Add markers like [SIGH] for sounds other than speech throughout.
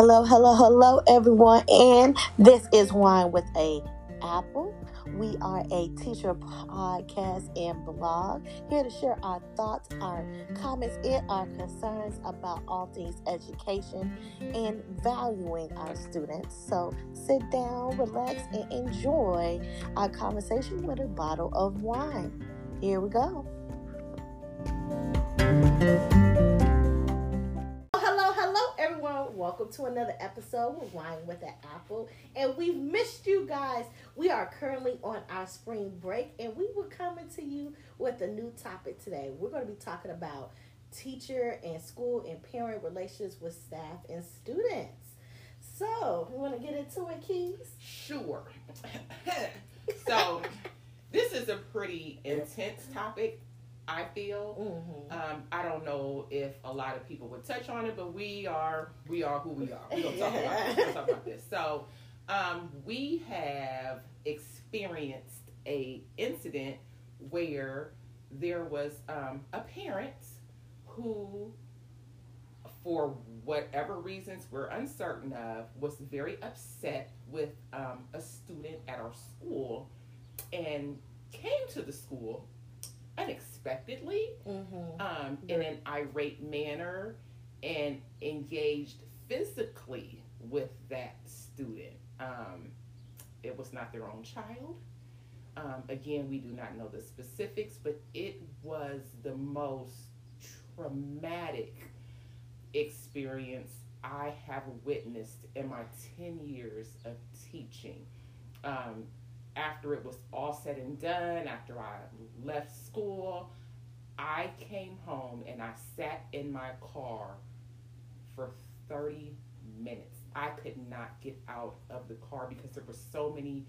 Hello, hello, hello, everyone, and this is Wine with a Apple. We are a teacher podcast and blog here to share our thoughts, our comments, and our concerns about all things education and valuing our students. So sit down, relax, and enjoy our conversation with a bottle of wine. Here we go. Welcome to another episode with Wine with an Apple. And we've missed you guys. We are currently on our spring break, and we were coming to you with a new topic today. We're going to be talking about teacher and school and parent relations with staff and students. So, you want to get into it, Keys? Sure. [LAUGHS] so, this is a pretty intense topic I feel. Mm-hmm. Um, I don't know if a lot of people would touch on it, but we are we are who we are. We're gonna talk about this. talk about this. So um, we have experienced a incident where there was um, a parent who, for whatever reasons we're uncertain of, was very upset with um, a student at our school and came to the school unexpectedly mm-hmm. um, in an irate manner and engaged physically with that student. Um, it was not their own child. Um, again, we do not know the specifics, but it was the most traumatic experience I have witnessed in my 10 years of teaching. Um, after it was all said and done, after I left school, I came home and I sat in my car for 30 minutes. I could not get out of the car because there were so many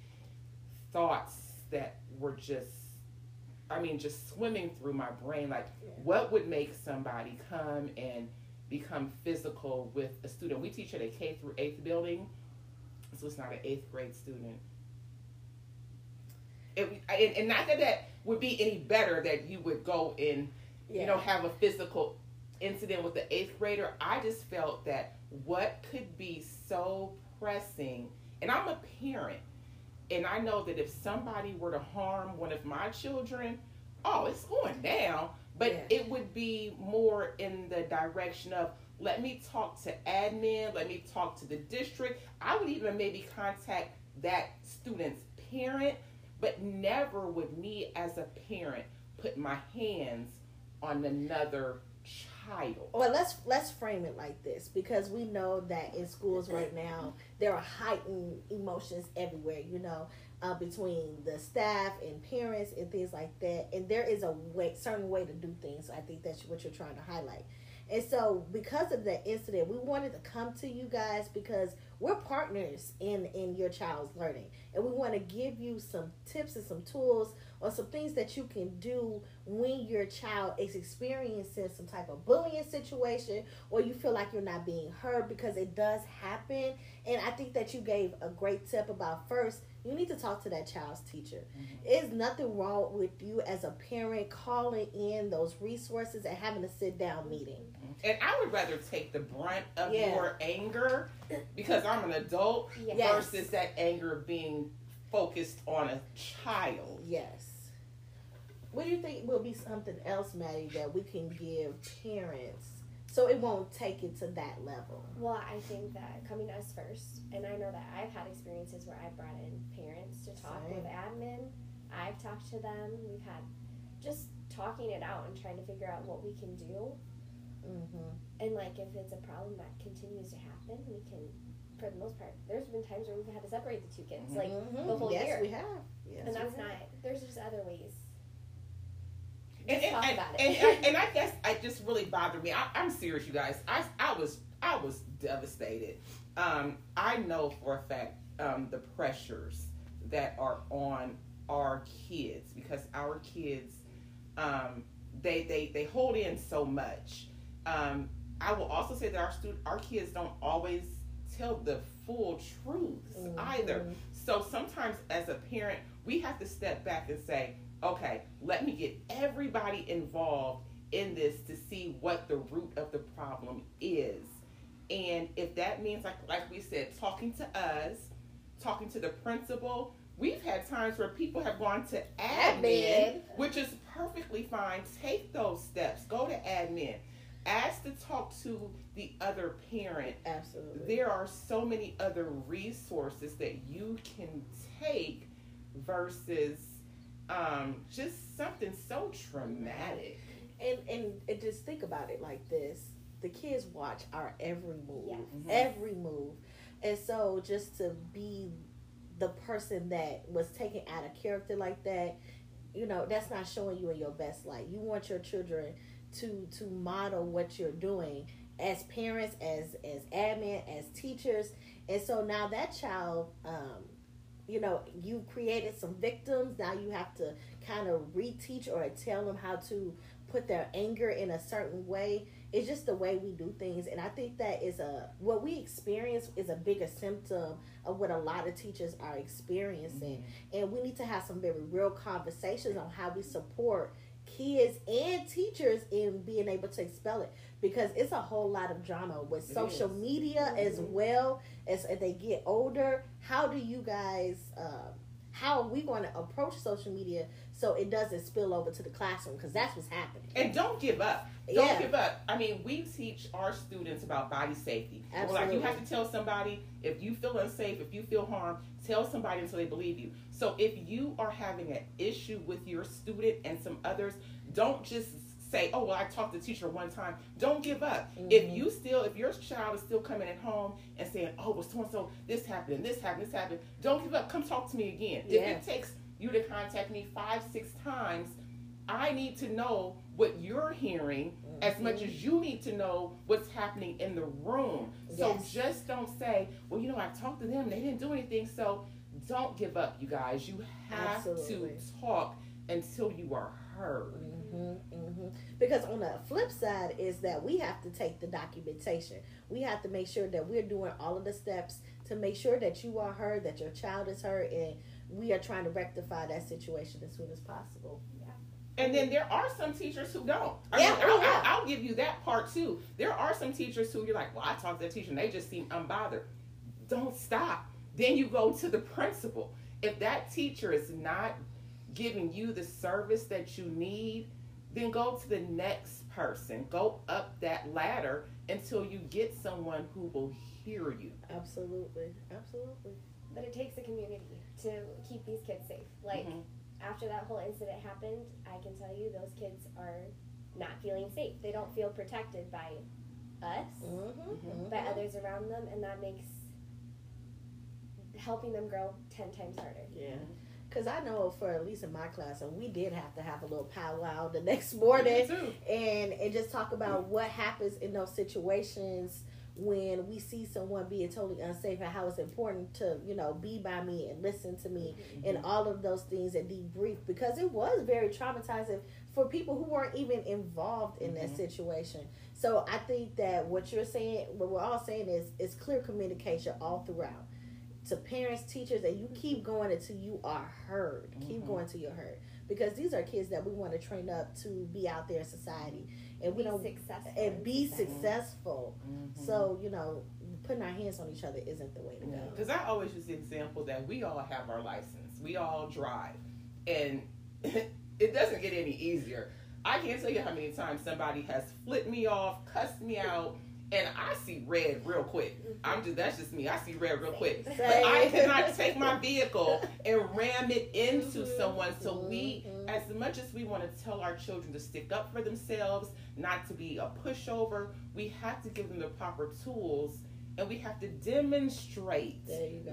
thoughts that were just, I mean, just swimming through my brain. Like, what would make somebody come and become physical with a student? We teach at a K through eighth building, so it's not an eighth grade student it, and, and not that that would be any better that you would go and yeah. you know have a physical incident with the eighth grader. I just felt that what could be so pressing, and I'm a parent, and I know that if somebody were to harm one of my children, oh, it's going down. But yeah. it would be more in the direction of let me talk to admin, let me talk to the district. I would even maybe contact that student's parent but never would me as a parent put my hands on another child. Well, let's let's frame it like this because we know that in schools right now there are heightened emotions everywhere. You know, uh, between the staff and parents and things like that, and there is a way, certain way to do things. I think that's what you're trying to highlight. And so, because of that incident, we wanted to come to you guys because we're partners in in your child's learning, and we want to give you some tips and some tools or some things that you can do when your child is experiencing some type of bullying situation or you feel like you're not being heard because it does happen. And I think that you gave a great tip about first you need to talk to that child's teacher. Mm-hmm. There's nothing wrong with you as a parent calling in those resources and having a sit down meeting. And I would rather take the brunt of yeah. your anger because I'm an adult yes. versus that anger being focused on a child. Yes. What do you think will be something else, Maddie, that we can give parents so it won't take it to that level. Well, I think that coming to us first, and I know that I've had experiences where I've brought in parents to talk Same. with admin. I've talked to them. We've had just talking it out and trying to figure out what we can do. Mm-hmm. And like if it's a problem that continues to happen, we can, for the most part, there's been times where we've had to separate the two kids, like mm-hmm. the whole yes, year. Yes, we have. Yes, and that's not. There's just other ways and, and, and, and, [LAUGHS] and, I guess it just really bothered me. I, am serious, you guys. I, I was I was devastated. Um, I know for a fact um, the pressures that are on our kids because our kids um, they they they hold in so much. Um, I will also say that our student our kids don't always tell the full truths mm-hmm. either. So sometimes as a parent, we have to step back and say, okay, let me get everybody involved in this to see what the root of the problem is. And if that means like like we said, talking to us, talking to the principal, we've had times where people have gone to admin, admin. which is perfectly fine. Take those steps. Go to admin. Ask to talk to the other parent. Absolutely. There are so many other resources that you can take versus um, just something so traumatic. And, and and just think about it like this: the kids watch our every move, yes. mm-hmm. every move, and so just to be the person that was taken out of character like that, you know, that's not showing you in your best light. You want your children to to model what you're doing as parents, as as admin, as teachers, and so now that child um, you know, you created some victims. Now you have to kind of reteach or tell them how to put their anger in a certain way. It's just the way we do things, and I think that is a what we experience is a bigger symptom of what a lot of teachers are experiencing, mm-hmm. and we need to have some very real conversations on how we support kids and teachers in being able to expel it because it's a whole lot of drama with it social is. media mm-hmm. as well as, as they get older. How do you guys? Uh, how are we going to approach social media so it doesn't spill over to the classroom because that's what's happening. And don't give up. Don't yeah. give up. I mean, we teach our students about body safety. Absolutely. Like you have to tell somebody if you feel unsafe, if you feel harmed, tell somebody until they believe you. So if you are having an issue with your student and some others, don't just say, "Oh, well, I talked to the teacher one time." Don't give up. Mm-hmm. If you still, if your child is still coming at home and saying, "Oh, well, so and so, this happened, this happened, this happened," don't give up. Come talk to me again. Yeah. If it takes you to contact me five, six times, I need to know what you're hearing mm-hmm. as much as you need to know what's happening in the room. So just don't say, well, you know, I talked to them, they didn't do anything. So don't give up, you guys. You have Absolutely. to talk until you are heard. Mm-hmm, mm-hmm. Because on the flip side is that we have to take the documentation. We have to make sure that we're doing all of the steps to make sure that you are heard, that your child is heard, and we are trying to rectify that situation as soon as possible. Yeah. And then there are some teachers who don't. I yeah, mean, I'll, yeah. I'll, I'll, give you that part too. There are some teachers who you're like, well, I talked to the teacher and they just seem unbothered. Don't stop. Then you go to the principal. If that teacher is not giving you the service that you need, then go to the next person. Go up that ladder until you get someone who will hear you. Absolutely. Absolutely. But it takes a community to keep these kids safe. Like mm-hmm. after that whole incident happened, I can tell you those kids are not feeling safe. They don't feel protected by us, mm-hmm. by mm-hmm. others around them, and that makes helping them grow 10 times harder. Yeah. Because I know for at least in my class, and we did have to have a little powwow the [LAUGHS] next morning. And, and just talk about what happens in those situations when we see someone being totally unsafe and how it's important to you know be by me and listen to me mm-hmm. and all of those things and debrief. Because it was very traumatizing for people who weren't even involved in mm-hmm. that situation. So i think that what you're saying what we're all saying is is clear communication all throughout to parents teachers and you keep going until you are heard mm-hmm. keep going till you're heard because these are kids that we want to train up to be out there in society and we don't successful and be successful. Mm-hmm. So you know, putting our hands on each other isn't the way to go. Because I always use the example that we all have our license, we all drive, and [LAUGHS] it doesn't get any easier. I can't tell you how many times somebody has flipped me off, cussed me out, and I see red real quick. I'm just that's just me. I see red real quick. But I cannot take my [LAUGHS] vehicle and ram it into mm-hmm. someone. So we, mm-hmm. as much as we want to tell our children to stick up for themselves, not to be a pushover, we have to give them the proper tools and we have to demonstrate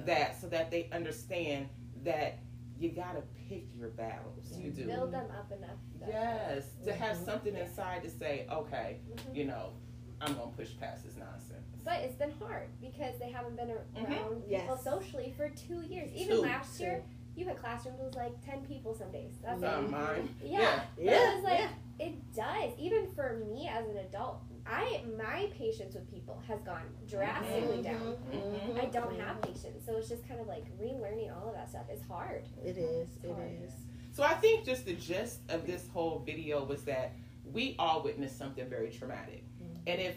that so that they understand that you gotta pick your battles. You do. Build them up enough. Yes, to have mm-hmm. something inside to say, okay, mm-hmm. you know, I'm gonna push past this nonsense. But it's been hard because they haven't been mm-hmm. around mm-hmm. people yes. socially for two years. Even two. last year, you had classrooms with like ten people some days. That's not mine. [LAUGHS] Yeah, yeah. yeah. It was like yeah. it does. Even for me as an adult, I my patience with people has gone drastically mm-hmm. down. Mm-hmm. I don't have patience, so it's just kind of like relearning all of that stuff is hard. It is. It's it hard. is. So I think just the gist of this whole video was that we all witnessed something very traumatic and if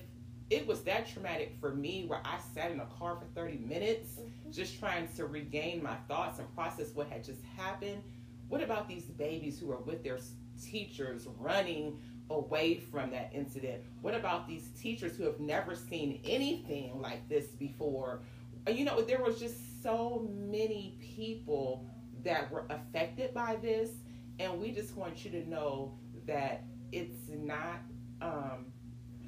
it was that traumatic for me where I sat in a car for 30 minutes mm-hmm. just trying to regain my thoughts and process what had just happened. What about these babies who are with their teachers running away from that incident? What about these teachers who have never seen anything like this before? You know, there was just so many people that were affected by this, and we just want you to know that it's not um,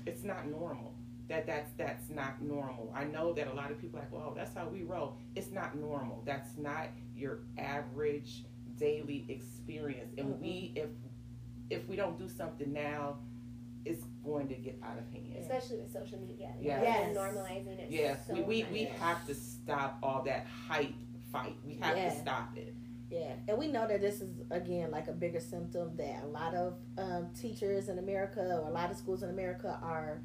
it's not normal that that's that's not normal. I know that a lot of people are like, well, that's how we roll. It's not normal. That's not your average daily experience. And mm-hmm. we if if we don't do something now, it's going to get out of hand. Especially with social media. Yes. yes. normalizing it. Yes. So we we, we have to stop all that hype fight. We have yeah. to stop it. Yeah, and we know that this is again like a bigger symptom that a lot of um, teachers in America or a lot of schools in America are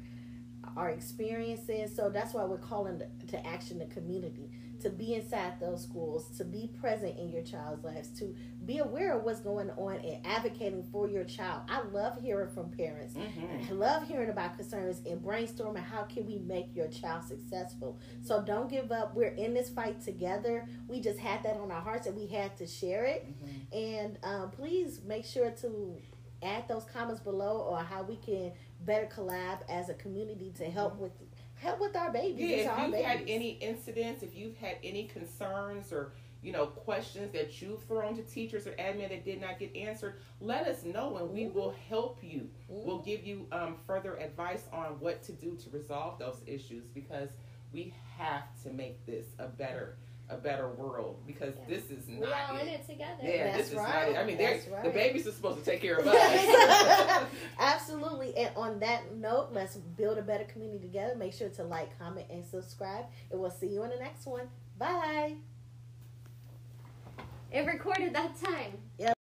are experiencing. So that's why we're calling to action the community to be inside those schools, to be present in your child's lives, to be aware of what's going on and advocating for your child. I love hearing from parents. Mm-hmm. I love hearing about concerns and brainstorming how can we make your child successful. So don't give up. We're in this fight together. We just had that on our hearts and we had to share it. Mm-hmm. And um, please make sure to add those comments below or how we can better collab as a community to help mm-hmm. with help with our babies. Yeah, if you've babies. had any incidents, if you've had any concerns or you know questions that you've thrown to teachers or admin that did not get answered, let us know and we mm-hmm. will help you. Mm-hmm. We'll give you um, further advice on what to do to resolve those issues because we have to make this a better a better world because yeah. this is not. We're all it. in it together. Yeah, That's this is right. not it. I mean, right. the babies are supposed to take care of [LAUGHS] us. [LAUGHS] Absolutely. And on that note, let's build a better community together. Make sure to like, comment, and subscribe. And we'll see you in the next one. Bye. It recorded that time. Yep.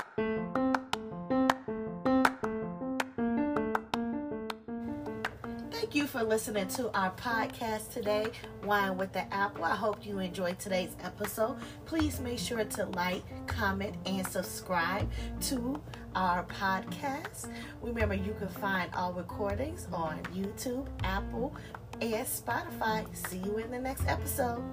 Thank you for listening to our podcast today, Wine with the Apple. I hope you enjoyed today's episode. Please make sure to like, comment, and subscribe to our podcast. Remember, you can find all recordings on YouTube, Apple, and Spotify. See you in the next episode.